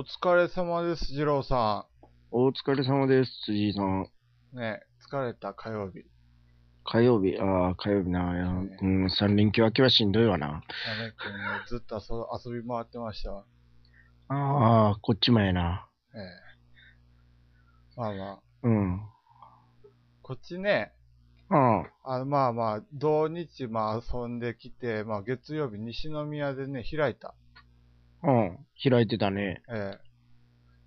お疲れ様です、二郎さお疲れ様です、辻井さん。ん。ね疲れた火曜日。火曜日、ああ、火曜日な。ねうん、三連休明けはしんどいわな。やめくんね、ずっと遊遊び回ってましたわ。ああ、こっちもやな。ええ。まあまあ、うん。こっちね、ああ、あのまあまあ、土日まあ遊んできて、まあ月曜日西宮でね、開いた。うん。開いてたね。え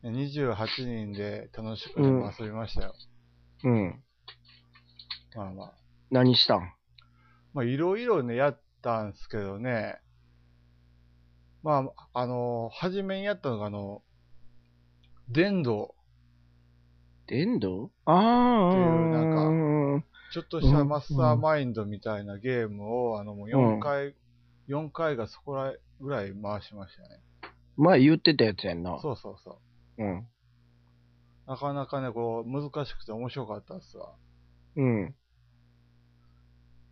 え。28人で楽しくね、うんまあ遊びましたよ。うん。まあまあ。何したん？まあいろいろね、やったんすけどね、まあ、あの、初めにやったのがあの、電動。電動？ああ、っていうなんか、ちょっとしたマスターマインドみたいなゲームを、あの、もう4回、4回がそこらぐらい回しましたね。前言ってたやつやんな。そうそうそう。うん。なかなかね、こう、難しくて面白かったっすわ。うん。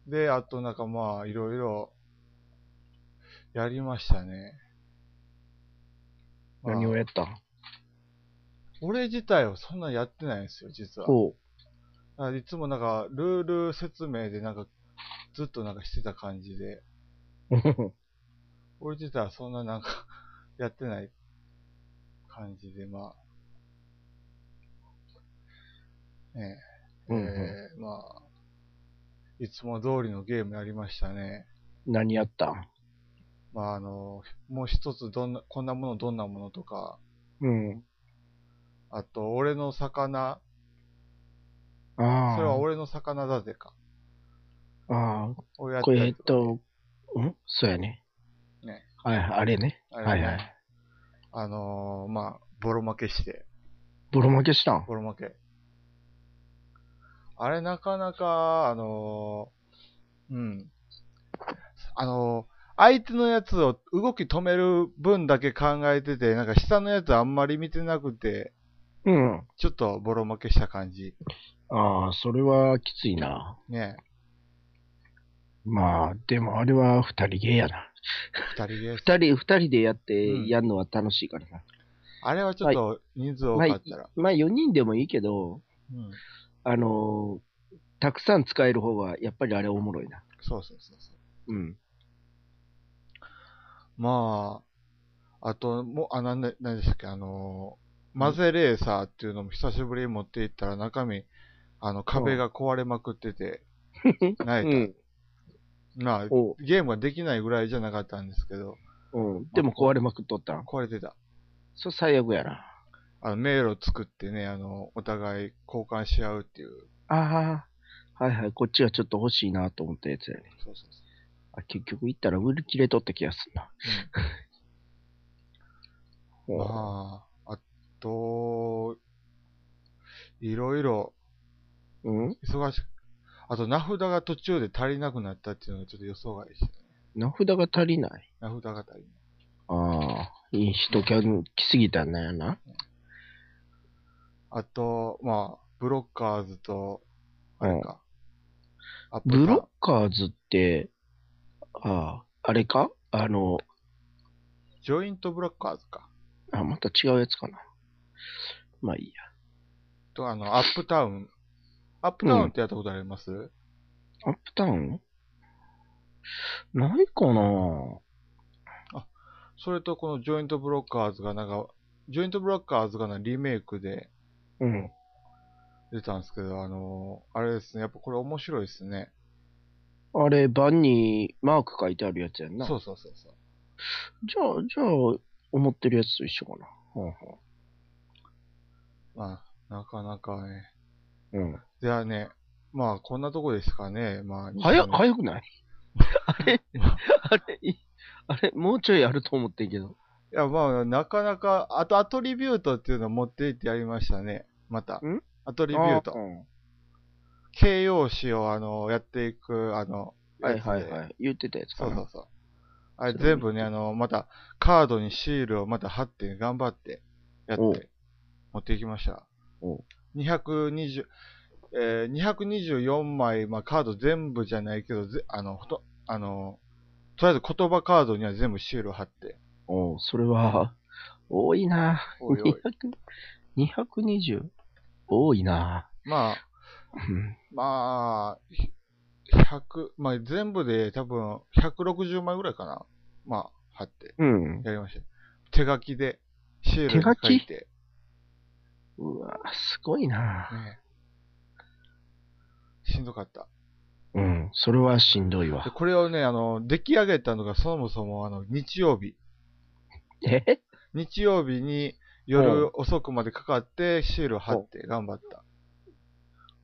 で、あとなんかまあ、いろいろ、やりましたね。まあ何をやったん？俺自体はそんなやってないんですよ、実は。ほだからいつもなんか、ルール説明でなんか、ずっとなんかしてた感じで、う。俺自体はそんななんか、やってない感じで、まあ、ねえ、うんうんえーまあ、いつも通りのゲームやりましたね。何やった？んまあ、あの、もう一つどんな、こんなものどんなものとか、うん。あと、俺の魚、ああ。それは俺の魚だぜか。ああ、これ、えっと、ん？そうやね。ね。はい、あれね。あれねはいはい。あのーまあ、ボロ負けして、ボロ負けしたん？ボロ負け。あれなかなか、あのーうん。あのー相手のやつを動き止める分だけ考えてて、なんか下のやつあんまり見てなくて、うん。ちょっとボロ負けした感じ。ああ、それはきついな。ねまあ、でもあれは二人ゲーやな。二人で。二人、二人でやってうんやるのは楽しいからな。あれはちょっと人数多かったら。まあ4人でもいいけど、うん。あのーたくさん使える方がやっぱりあれおもろいな。そうそうそうそう。うん。まあ、あと、もう、あ、なんで、なんでしたっけ、あのー、マゼレーサーっていうのも久しぶりに持って行ったら中身、あの、壁が壊れまくってて、泣いた。まあ、ゲームができないぐらいじゃなかったんですけど、うん。でも壊れまくっとったん。壊れてた。それ最悪やな。あの、迷路作ってね、あの、お互い交換し合うっていう。ああ、はいはい。こっちはちょっと欲しいなと思ったやつやね。そうそうそあ結局行ったら売り切れとった気がするな。う。うん、まあ、あと、いろいろうん？忙しく、あと名札が途中で足りなくなったっていうのがちょっと予想外でしたね。名札が足りない？名札が足りない。ああ、いい人キャン来すぎたんだよな。あと、まあ、ブロッカーズと、あれか。アップブロッカーズって、ああ、あれか？あの、ジョイントブロッカーズか。あ、また違うやつかな。まあいいや。と、あの、アップタウン。アップタウンってやったことあります、アップタウン？ないかなそれとこのジョイントブロッカーズがなんか、ジョイントブロッカーズがなリメイクでうん。出たんですけど、あのーあれですね、やっぱこれ面白いですね。あれ、盤にマーク書いてあるやつやんな。そうそうそうそう。じゃあ、じゃあ、思ってるやつと一緒かな。まあ、なかなかね。うん。うん。ではね、まあ、こんなとこですかね。まあ、早、い早くない？あれ、あれ、いあれ、もうちょいあると思ってんけど。や、まあ、なかなか、あとアトリビュートっていうのを持っていってやりましたね。また。ん？アトリビュートあ。うん形容詞を、あの、やっていく、あの、はいやつではいはい。言ってたやつかな。そうそうそう。あれ全部ね、あの、また、カードにシールをまた貼って、頑張って、やっおうて、持っていきましたおう。220、えー、224枚、まあ、カード全部じゃないけど、ぜあの、ほと、あの、とりあえず言葉カードには全部シールを貼って、おうそれは、多いなおいおい200 220? 多いなまあ、うんまあ、ひ100、まあ全部で多分160枚ぐらいかな。まあ、貼ってうん。やりました。手書きで、シールに書いて。うわすごいなねしんどかった。うん。それはしんどいで、わ。これをね、あの、出来上げたのがそもそもあの、日曜日。え？日曜日に夜遅くまでかかってシール貼って頑張った。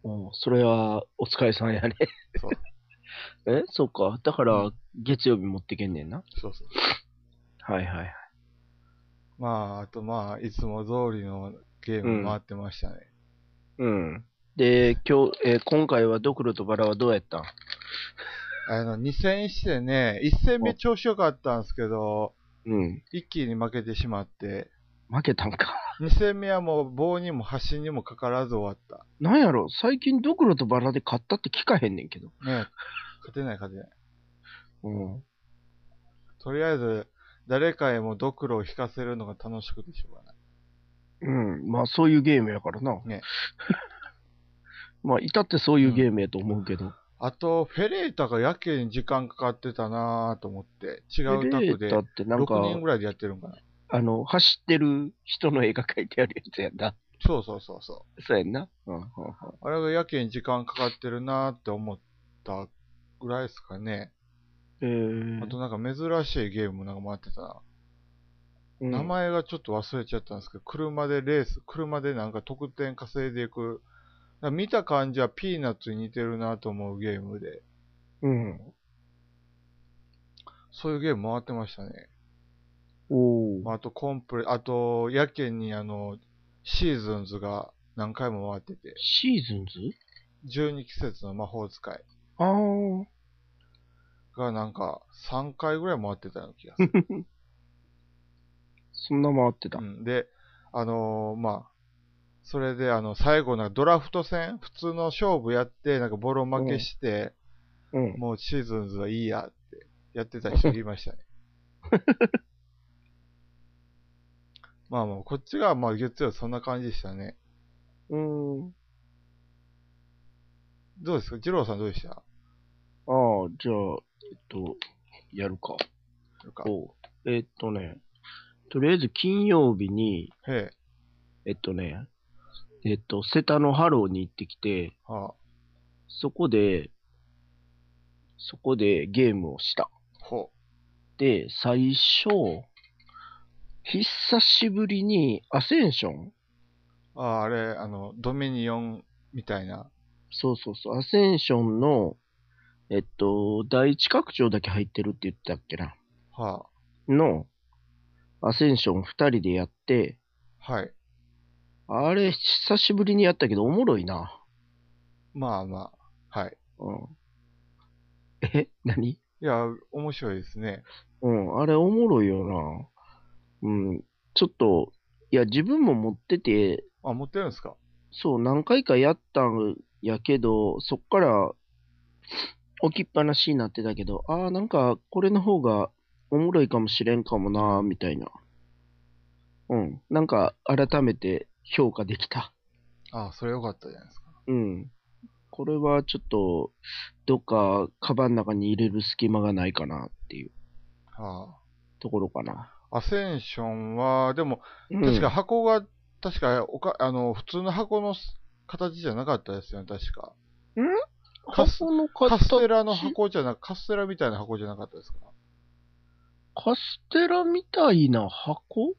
うん、それはお疲れさんやね。そう。え？そうか。だから、月曜日持ってけんねんな。そうそう。はいはいはい。まあ、あとまあ、いつも通りのゲーム回ってましたね。うん。で、今日、えー今回はドクロとバラはどうやったん？あの、2戦してね、1戦目調子良かったんですけど、うん。一気に負けてしまって、負けたんか。2戦目はもう棒にも端にもかからず終わった。なんやろ？最近ドクロとバラで勝ったって聞かへんねんけど。ね勝てない勝てない。うん。とりあえず、誰かへもドクロを引かせるのが楽しくてしょうがない。うん。まあ、そういうゲームやからな。ね まあ、いたってそういうゲームやと思うけど。あと、フェレータがやけに時間かかってたなぁと思って、違うレタクでータってなんか6、人ぐらいでやってるんかな。あの、走ってる人の絵が描いてあるやつやんな。そうそうそうそそうやんな。うんうんうんう。あれがやけに時間かかってるなぁって思ったぐらいですかね。えーあとなんか珍しいゲームなんか回ってたな。うん名前がちょっと忘れちゃったんですけど、車でレース、車でなんか得点稼いでいく。見た感じはピーナッツに似てるなと思うゲームで、うん。そういうゲーム回ってましたね。おーまああとコンプレ、あと、やけにあの、シーズンズが何回も回ってて、シーズンズ？12季節の魔法使いあー。がなんか3回ぐらい回ってたような気がする。そんな回ってた。うん、で、あのーまあ、それであの、最後なんかドラフト戦、普通の勝負やって、なんかボロ負けして、うん。もうシーズンズはいいやってやってた人いましたね。ま あまあ、こっちがまあ月曜そんな感じでしたね。うん。どうですか？二郎さんどうでした？ああ、じゃあ、えっと、やるか。なんかおうえっとね、とりあえず金曜日に、へえっとね、えっと、セタのハローに行ってきて、え、はあ、そこで、そこでゲームをした。ほで、最初、久しぶりにアセンションう。ああ、あれ、あの、ドミニオンみたいな。そうそうそう、アセンションの、えっと、第一拡張だけ入ってるって言ってたっけな。はの、アセンション二人でやって、あ、はい。あれ、久しぶりにやったけど、おもろいな。まあまあ、はい。うん。え？何？いや、面白いですね。うん、あれおもろいよな。うん、ちょっと、いや、自分も持ってて、あ、持ってるんですか？そう、何回かやったんやけど、そっから置きっぱなしになってたけど、ああ、なんか、これの方がおもろいかもしれんかもな、みたいな。うん、なんか、改めて評価できた。ああ、それよかったじゃないですか。うん。これはちょっと、どっか、カバンの中に入れる隙間がないかなっていうはところかな。あ。アセンションは、でも、うん確か箱が、確かおか、あの、普通の箱の形じゃなかったですよね、確か。カス箱のカ形ステラの箱じゃなく、カステラみたいな箱じゃなかったですか？カステラみたいな箱？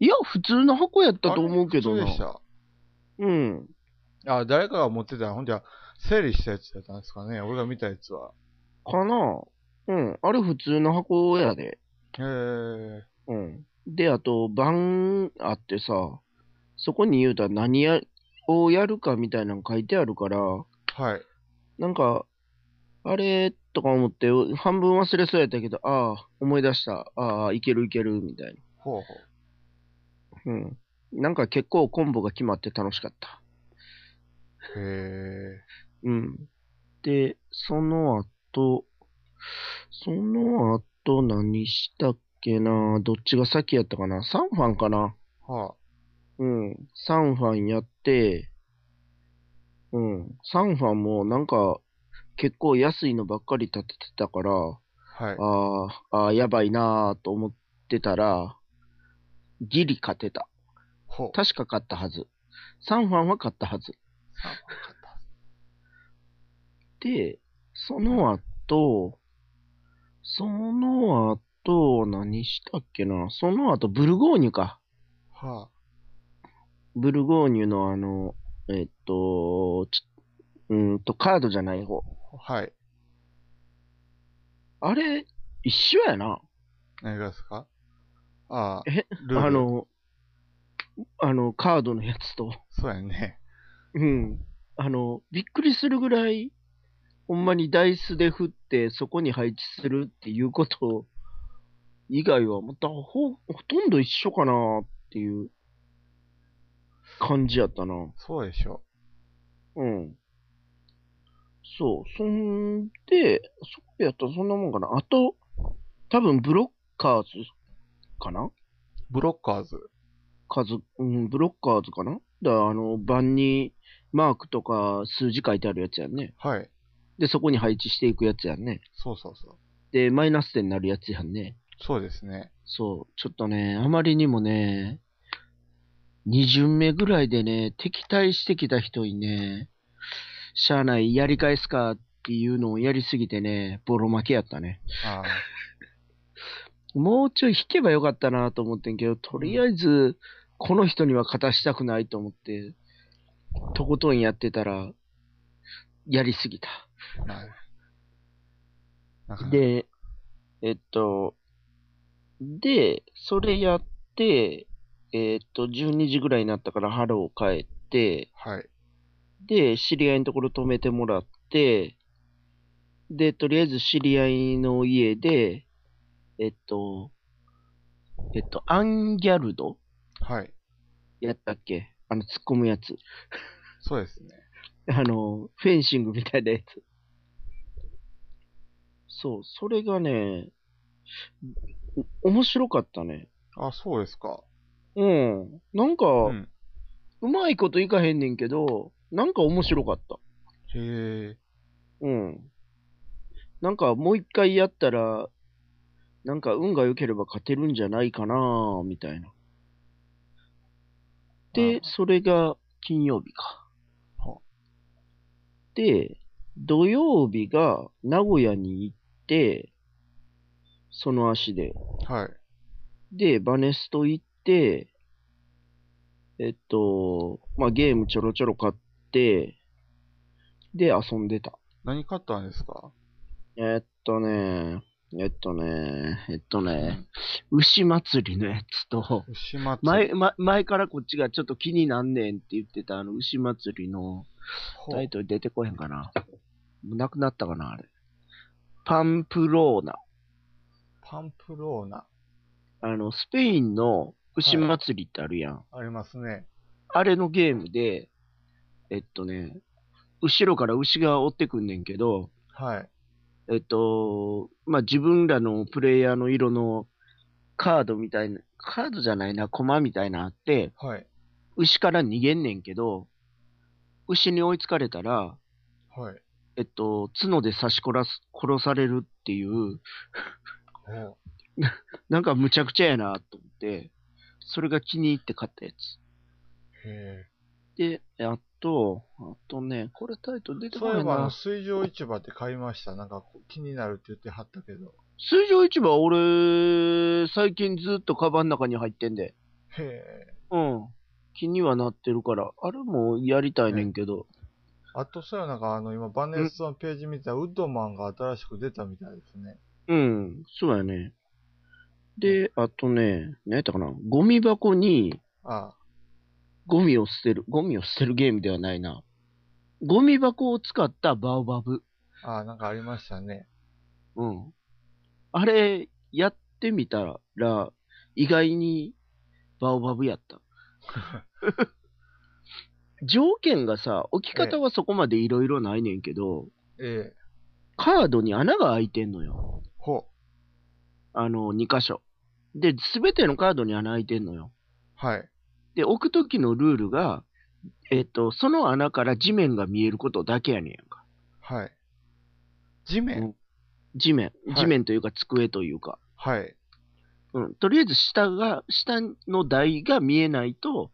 いや、普通の箱やったと思うけどな。あれ普通でした。うん。あ、誰かが持ってた、ほんじゃ、整理したやつだったんですかね、俺が見たやつは。かな？うん。あれ普通の箱やで。へえ。うん。で、あと、番あってさ、そこに言うたら何や、をやるかみたいなの書いてあるから、はい。なんか、あれとか思って、半分忘れそうやったけど、ああ、思い出した。ああ、いけるいける、みたいほうほう。な。うん。なんか結構コンボが決まって楽しかった。へえ。うん。で、その後、その後何したっけな？どっちが先やったかな？サンファンかな？はうん。サンファンやって、うん。サンファンもなんか結構安いのばっかり立ててたから、あ。はい。あーあー、やばいなーと思ってたら、ギリ勝てた。ほう。確か勝ったはず。サンファンは勝ったはず。サンファン買ったで、その後、その後、何したっけな？その後、ブルゴーニュか。はブルゴーニュのあの、えっと、ちうーんと、カードじゃない方。あ。はい。あれ、一緒やな。何がですか？ああ。え？ルールあ、の、あの、カードのやつと。そうやね。うん。あの、びっくりするぐらい、ほんまにダイスで振って、そこに配置するっていうこと以外は、またほ、ほとんど一緒かなっていう感じやったな。そうでしょ。うん。そう。そんで、そうやったらそんなもんかな。あと、多分ブロッカーズかな？ブロッカーズ。数、うん、ブロッカーズかな？だからあの、盤にマークとか数字書いてあるやつやんね。はい。で、そこに配置していくやつやんね。そうそうそう。で、マイナス点になるやつやんね。そうですね。そう。ちょっとね、あまりにもね、二巡目ぐらいでね、敵対してきた人にね、しゃあない、やり返すかっていうのをやりすぎてね、ボロ負けやったね。あもうちょい引けばよかったなと思ってんけど、とりあえず、この人には勝たしたくないと思って、とことんやってたら、やりすぎた。で、えっと、で、それやって、えっと、12時ぐらいになったからハロー帰って、はい。で、知り合いのところ泊めてもらって、で、とりあえず知り合いの家で、えっと、えっと、アンギャルドはい。やったっけ？あの、突っ込むやつ。そうですね。あの、フェンシングみたいなやつ。そう、それがね、お面白かったね。あ、そうですか。うん。なんか、う。うんまいこといかへんねんけど、なんか面白かった。へえ。うん。なんかもう一回やったら、なんか運が良ければ勝てるんじゃないかなみたいな。で、あそれが金曜日かは。で、土曜日が名古屋に行って、その足で。はい。で、バネスト行って、えっと、まあ、ゲームちょろちょろ買って、で、遊んでた。何買ったんですか？えっとね、えっとね、えっとね、牛祭りのやつと、牛祭前、ま、前からこっちがちょっと気になんねんって言ってたあの牛祭りのタイトル出てこへんかな。なくなったかな、あれ。パンプローナ。パンプローナ。あの、スペインの牛祭りってあるやん。ありますね。あれのゲームで、えっとね、後ろから牛が追ってくんねんけど、はい。えっと、まあ、自分らのプレイヤーの色のカードみたいな、カードじゃないな、コマみたいなのあって、はい。牛から逃げんねんけど、牛に追いつかれたら、はい。えっと、角で刺し殺す、殺されるっていう。なんかむちゃくちゃやなと思って、それが気に入って買ったやつ。へで、あと、あとね、これタイトル出え。てこないそういえば、あの、な。水上市場って買いました。なんかこう、気になるって言ってはったけど。水上市場、俺、最近ずっとカバンの中に入ってんで。へえ。うん。気にはなってるから、あれもやりたいねんけど。あと、そうやなんか、あの、今、バネストのページ見たら、ウッドマンが新しく出たみたいですね。うん、そうやね。で、あとね、何やったかな。ゴミ箱にあゴミを捨てる。ゴミを捨てるゲームではないな。ゴミ箱を使ったバオバブ。あ、ああ、なんかありましたね。うん。あれ、やってみたら、意外にバオバブやった。条件がさ、置き方はそこまでいろいろないねんけど、ええ。カードに穴が開いてんのよ。ほあの、2箇所。で、すべてのカードに穴開いてんのよ。はい。で、置くときのルールが、えっ、と、その穴から地面が見えることだけやねんやんか。はい。地面、うん地面。はい地面というか机というか。はい。うん。とりあえず下が、下の台が見えないと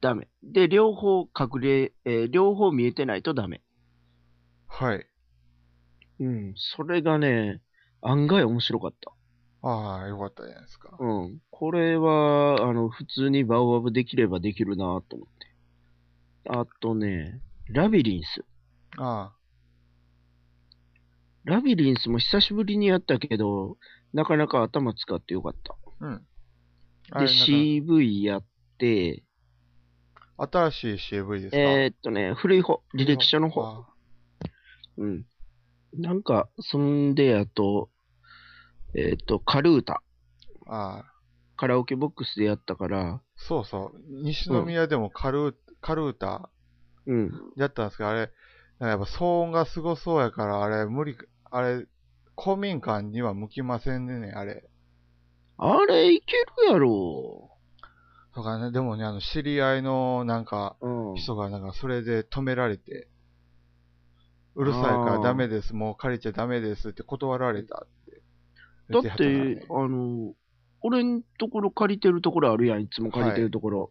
ダメ。で、両方隠れ、えー両方見えてないとダメ。はい。うん。それがね、案外面白かった。ああ、よかったじゃないですか。うん。これは、あの、普通にバオバブできればできるなと思って。あとね、ラビリンス。あラビリンスも久しぶりにやったけど、なかなか頭使ってよかった。あ、うん。あで、れ CV やって、新しい CV ですか？えーっとね、古い方、履歴書の方。あうん。なんか、そんで、あと、えーっと、カルータ。あ、カラオケボックスでやったから、そうそう。西宮でもカルー、カルータうん。やったんですけど、あれ、やっぱ騒音がすごそうやから、あれ、無理、あれ、公民館には向きませんでね、あれ。あれ、いけるやろ。とかね、でもね、あの、知り合いの、なんか、うん。人が、なんか、それで止められて、うるさいからダメです、もう借りちゃダメですって断られたって言だって、あの、俺んところ借りてるところあるやん、いつも借りてるところ。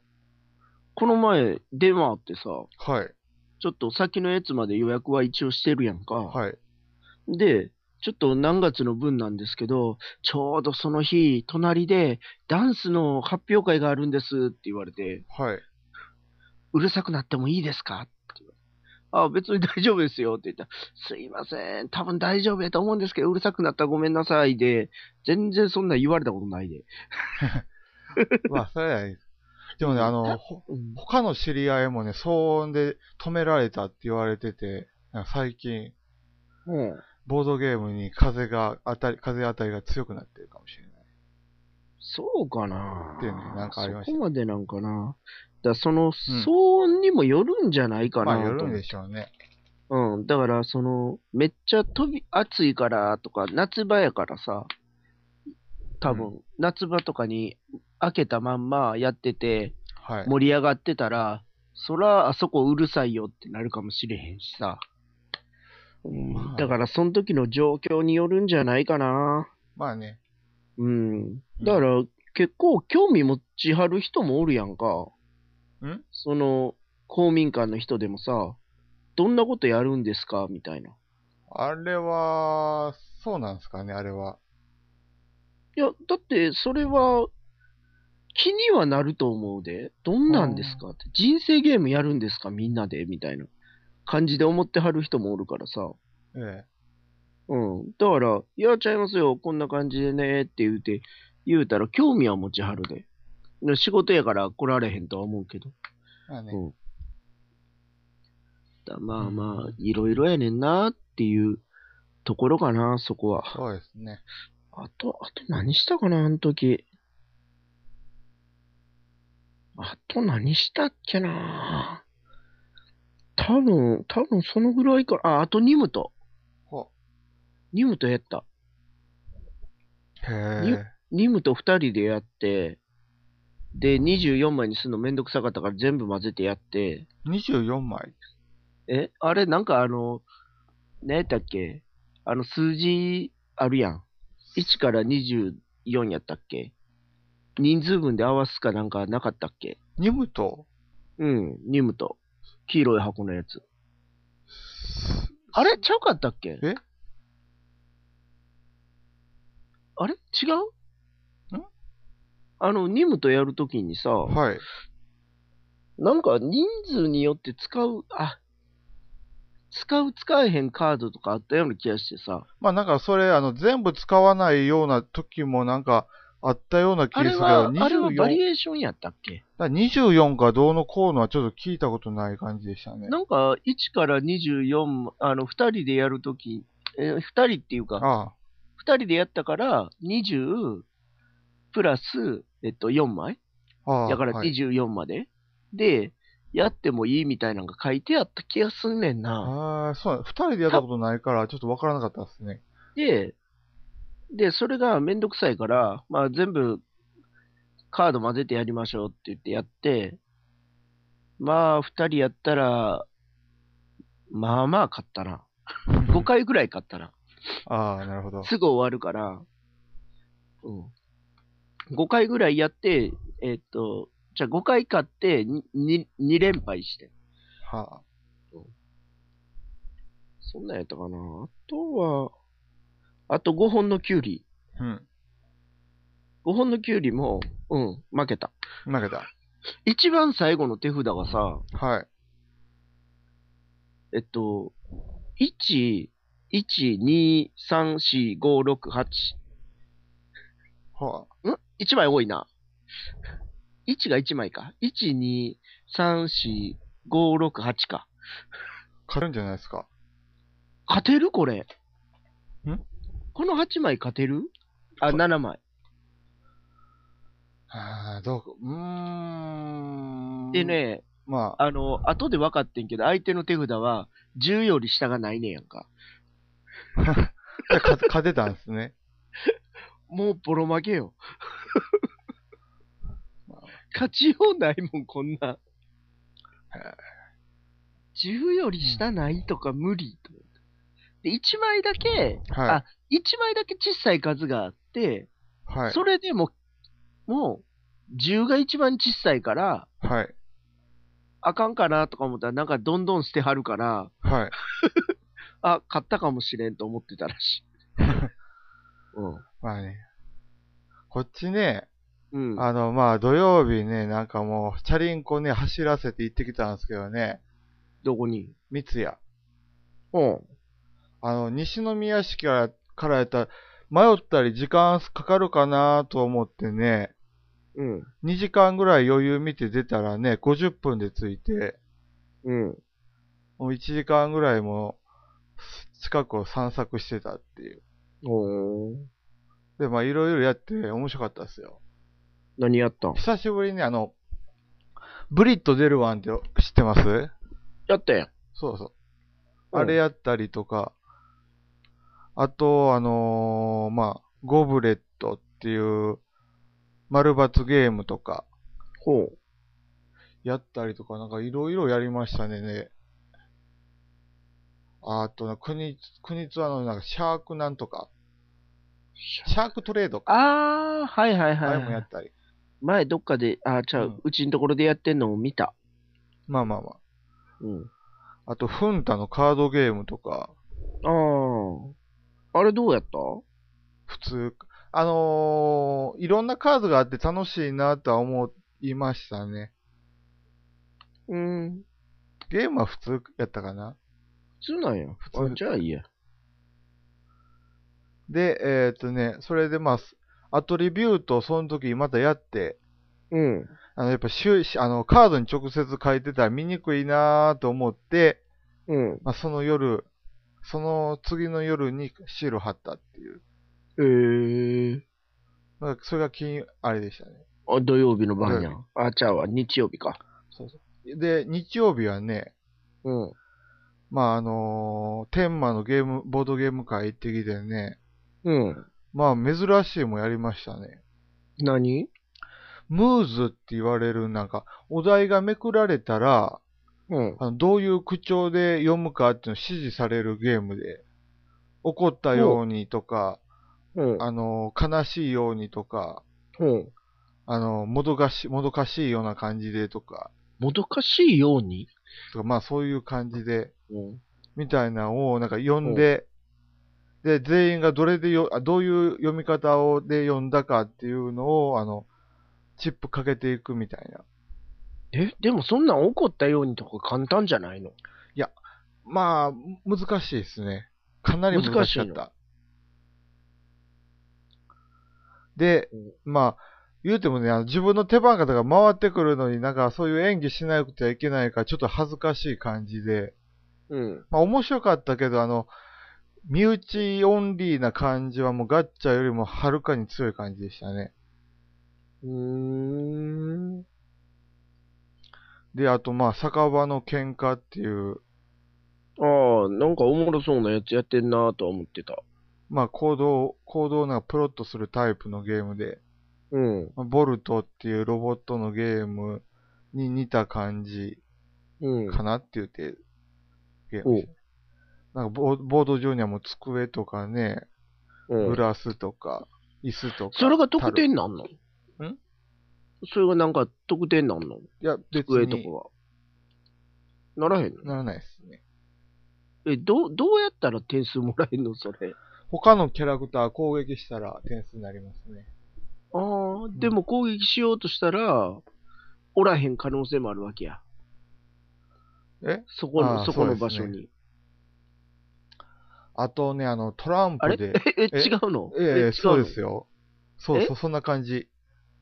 この前、電話あってさ、はい、ちょっと先のやつまで予約は一応してるやんか。はい、で、ちょっと何月の分なんですけど、ちょうどその日、隣でダンスの発表会があるんですって言われて、はい、うるさくなってもいいですかってあ、別に大丈夫ですよって言ったら、すいません、多分大丈夫やと思うんですけど、うるさくなったらごめんなさいで、全然そんな言われたことないで。まあ、それはいいです。でもね、あの、他の知り合いもね、騒音で止められたって言われてて、最近、うんボードゲームに風が当たり、風当たりが強くなってるかもしれない。そうかなっていうねなんかありましたそこまでなんかな。だその騒音にもよるんじゃないかなまあ、よるんでしょうね。うん。だから、その、めっちゃ飛び、暑いからとか、夏場やからさ、多分、夏場とかに開けたまんまやってて、はい。盛り上がってたら、そら、あそこうるさいよってなるかもしれへんしさ。うんまあだから、その時の状況によるんじゃないかな。まあね。うん。だから、結構興味持ちはる人もおるやんか。ん？その、公民館の人でもさ、どんなことやるんですか？みたいな。あれは、そうなんですかね、あれは。いや、だって、それは、気にはなると思うで。どんなんですか？って。人生ゲームやるんですか？みんなでみたいな感じで思ってはる人もおるからさ。ええ。うん。だから、やっちゃいますよ。こんな感じでね。って言うて、言うたら興味は持ちはるで。で仕事やから来られへんとは思うけど。まあね。うん。だまあまあ、いろいろやねんなっていうところかな、そこは。そうですね。あと、あと何したかな、あの時。あと何したっけな多分、多分そのぐらいか。あ、あとニムト。ほニムトやった。へえ。ニムと二人でやって、で、24枚にするのめんどくさかったから全部混ぜてやって、24枚？え？あれなんかあの、何やったっけ？あの数字あるやん。1から24やったっけ？人数分で合わすかなんかなかったっけ？ニムと、うん、ニムと。黄色い箱のやつ。あれちゃうかったっけ？え？あれ？違う？あの、ニムとやるときにさ、はい。なんか人数によって使う、あ、使う使えへんカードとかあったような気がしてさ。まあなんかそれ、あの、全部使わないような時もなんかあったような気がするけど、、はあれはバリ24エーションやったっけ？だから24かどうのこうのはちょっと聞いたことない感じでしたね。なんか1から24、あの、2人でやるとき、えー、2人っていうか、あ2人でやったから20プラス、えっと、4枚あ、ああ。だからはい24まで、で、やってもいいみたいなのが書いてあった気がすんねんな。ああ、そう、二人でやったことないから、ちょっとわからなかったですね。で、で、それがめんどくさいから、まあ全部カード混ぜてやりましょうって言ってやって、まあ、二人やったら、まあまあ勝ったな。5回ぐらい勝ったな。ああ、なるほど。すぐ終わるから、うん。5回ぐらいやって、えっと、じゃあ5回勝ってにに2連敗して。はそんなんやったかな。あとは、あと5本のキュウリ。あ。うん。5本のキュウリも、うん、負けた。負けた。一番最後の手札がさ、はい。えっと、1、1、2、3、4、5、6、8。はん ?1 枚多いな。1が1枚か。1、2、3、4、5、6、8か。あ。勝るんじゃないですか？勝てるこれ。ん？この8枚勝てる？あ、か7枚。ああ、どう？か、うーん。で。ね、まあの、後で分かってんけど、相手の手札は10より下がないねやんか。あ、勝勝てたんですね。もうボロ負けよ まあ。勝ちようないもん、こんな。へえ10より下ないとか無理と思って。で、1枚だけ、はあ1枚だけ小さい数があって、い。はい。それでも、もう、10が一番小さいから、はい。あかんかなとか思ったら、なんかどんどん捨てはるから、はい。あ、買ったかもしれんと思ってたらしい。うん。まあね。こっちね、うん。あの、まあ、土曜日ね、なんかもう、チャリンコね、走らせて行ってきたんですけどね、どこに？三ツ谷。うん。あの、西宮市から、からやったら、迷ったり時間かかるかなと思ってね、うん。2時間ぐらい余裕見て出たらね、50分で着いて、うん。もう1時間ぐらいも近くを散策してたっていう。おー。で、まあいろいろやって面白かったですよ。何やったん？久しぶりにあの、ブリッド出るワンって知ってます？やったやん。そうそう。うんあれやったりとか、あと、あのーまあ、ゴブレットっていう、丸抜ゲームとか、ほう。やったりとか、なんかいろいろやりましたねね。あとな、国、国津あの、なんかシャークなんとか、シャークトレードか。あー、はいはいはい、あはい。れもやったり。前どっかで、あ、ちゃう、うんうちんところでやってんのを見た。まあまあまうん。あ。あと、フンタのカードゲームとか、あー。あれどうやった？普通、あのーいろんなカードがあって楽しいなとは思いましたね。うん。ゲームは普通やったかな。普通なんや。普通あじゃあいいや。で、えっ、とね、それでまあ、アトリビュートをその時またやって、うん。あの、やっぱ収あの、カードに直接書いてたら見にくいなと思って、うん。まあ、その夜、その次の夜にシール貼ったっていう。えー。なんかそれが金、あれでしたね。あ、土曜日の晩やん。あ、ちゃうわ。日曜日か。そうそう。で、日曜日はね、うん。まあ、あのー天満のゲーム、ボードゲーム会行ってきてね、うん。まあ、珍しいもんやりましたね。何？ムーズって言われる、なんか、お題がめくられたら、うん。あのどういう口調で読むかっていうのを指示されるゲームで、怒ったようにとか、うん。あの、悲しいようにとか、うん。あの、もどかし、もどかしいような感じでとか、もどかしいように？とかまあそういう感じで、うん。みたいなのをなんか読んで、で、全員がどれでよ、あどういう読み方をで読んだかっていうのを、あの、チップかけていくみたいな。え、でもそんなん怒ったようにとか簡単じゃないの？まあ、難しいですね。かなり難しかった。で、まあ、言うてもね、あの自分の手番方が回ってくるのになんかそういう演技しなくてはいけないからちょっと恥ずかしい感じで、うん。まあ面白かったけど、あの、身内オンリーな感じはもうガッチャよりもはるかに強い感じでしたね。うーん。で、あとまあ酒場の喧嘩っていう、ああ、なんかおもろそうなやつやってんなとは思ってた。まあ行動、行動なんかプロットするタイプのゲームで、うん。まあボルトっていうロボットのゲームに似た感じうん。かなって言って、ゲームしてなんかボボード上にはもう机とかね、うんグラスとか、椅子とか。それが得樽点なんの？ん？それがなんか得点なんの？いや、別に机とかは。ならへんの？ならないですね。え、どう、どうやったら点数もらえんの？それ。他のキャラクター攻撃したら点数になりますね。ああ、でも攻撃しようとしたら、おらへん可能性もあるわけや。え？そこの、そこの場所に。あとね、あの、トランプで。え、え違うの？ええ違そうですよ。よ。そうえそう、そんな感じ。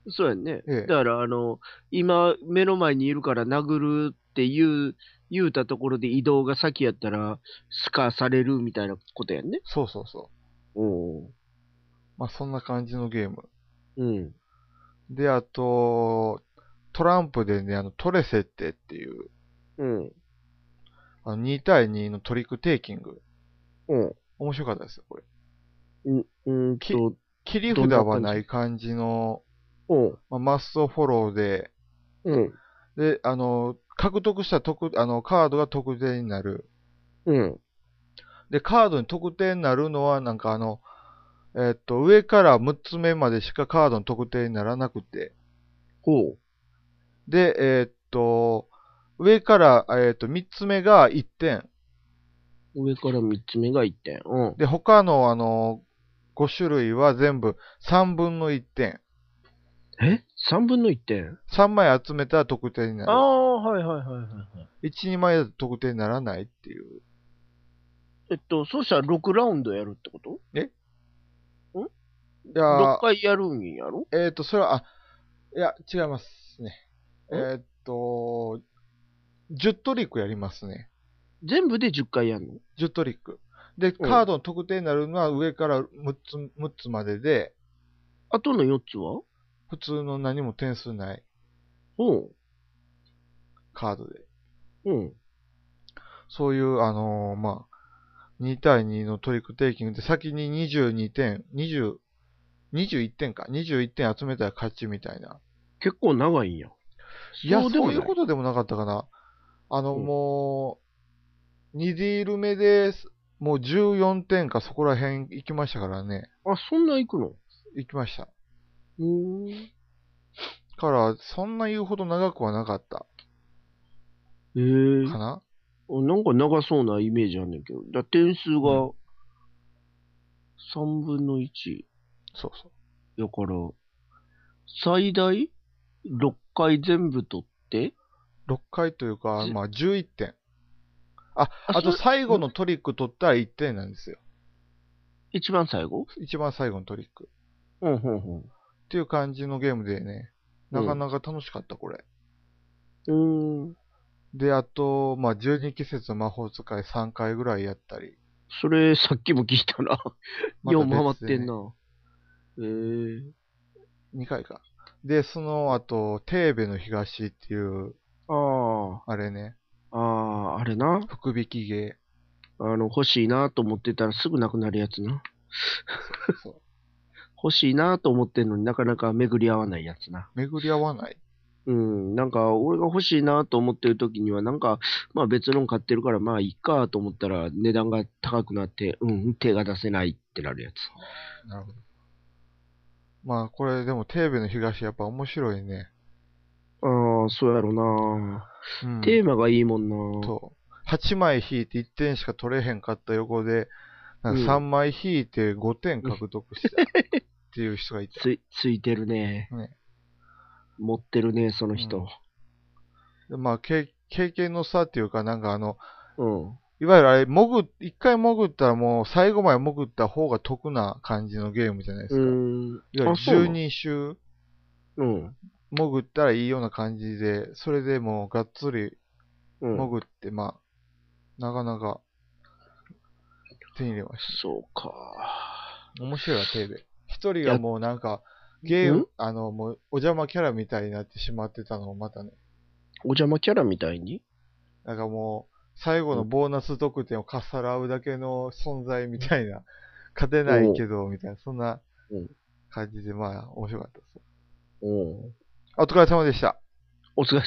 そうやんね。ええだから、あの、今、目の前にいるから殴るって言う、言うたところで移動が先やったら、スカーされるみたいなことやんね？そうそうそう。おうまあ、そんな感じのゲーム。うん。で、あと、トランプでね、あの、トレセッテっていう、うん。あの2対2のトリックテイキング。うん。面白かったですよ、これ。うん、うんきと、切り札はない感じの、うん。まあ、マストフォローで、うん。で、あの、獲得した得あのカードが得点になる。うん。で、カードに得点になるのは、なんかあの、えっと、上から6つ目までしかカードの得点にならなくて、ほう。で、えっと、上から、えっと、3つ目が1点。上から3つ目が1点。うん。で、他のあの、5種類は全部3分の1点。え ?3 分の1点？3枚集めたら得点になる。ああ、はいはいはいはいはい。1、2枚だと得点にならないっていう。えっと、そうしたら6ラウンドやるってこと？いや ?6 回やるんやろ？ー、えっと、それは、あ、いや、違いますね。んえっと、10トリックやりますね。全部で10回やるの？10トリック。で、カードの得点になるのは上から6つ、6つまでで、あとの4つは？普通の何も点数ないうん。カードで。うん。そういう、あのーまあ、2対2のトリックテイキングで先に22点、20、21点か。21点集めたら勝ちみたいな。結構長いんや。いや、そういそうことでもなかったかな。あの、うんもう、2ディール目で、もう14点かそこら辺行きましたからね。あ、そんな行くの？行きました。うーん。から、そんな言うほど長くはなかったええかな？なんか長そうなイメージあんねんけど。だ点数うが3分の1そうそう。やから、最大6回全部取って、6回というか、じまあ11点。あ、ああと最後のトリック取ったら1点なんですよ。一番最後？一番最後のトリック。うん、うん、うん。っていう感じのゲームでね、なかなか楽しかった、これ。うーん。で、あと、まあ、12季節の魔法使い3回ぐらいやったり。それ、さっきも聞いたな。またよう回ってんな。ええ2回か。で、その後、テーベの東っていう、ああれね、あ、ああ、あれな。福引きゲあの、欲しいなと思ってたらすぐなくなるやつな。ー。そう。欲しいなと思ってんのになかなか巡り合わないやつな。巡り合わない。うん、なんか、俺が欲しいなと思ってる時には、なんか、まあ別の買ってるから、まあいいかと思ったら、値段が高くなって、うん、手が出せないってなるやつ。なるほど。まあ、これでも、テーベの東やっぱ面白いね。ああ、そうやろな、うん。テーマがいいもんなそう。8枚引いて1点しか取れへんかった横で、なんかうん3枚引いて5点獲得したっていう人がいた。つい、ついてるね。ね持ってるね、その人。でまあ、経経験の差っていうか、なんかあの、うん。いわゆるあれ、潜っ、一回潜ったらもう最後まで潜った方が得な感じのゲームじゃないですうか。ん。いわゆる12周うん。潜ったらいいような感じで、それでもうがっつりうん。潜って、まあ、なかなか手に入れましそうか。た。面白いわ、テーベ。一人がもうなんか、ゲーん？ム、あの、もうお邪魔キャラみたいになってしまってたのをまたね、お邪魔キャラみたいに？なんかもう、最後のボーナス得点をかっさらうだけの存在みたいな、勝てないけど、みたいな、そんなうん感じで、まあ、面白かったです。おうお疲れ様でした。お疲れ様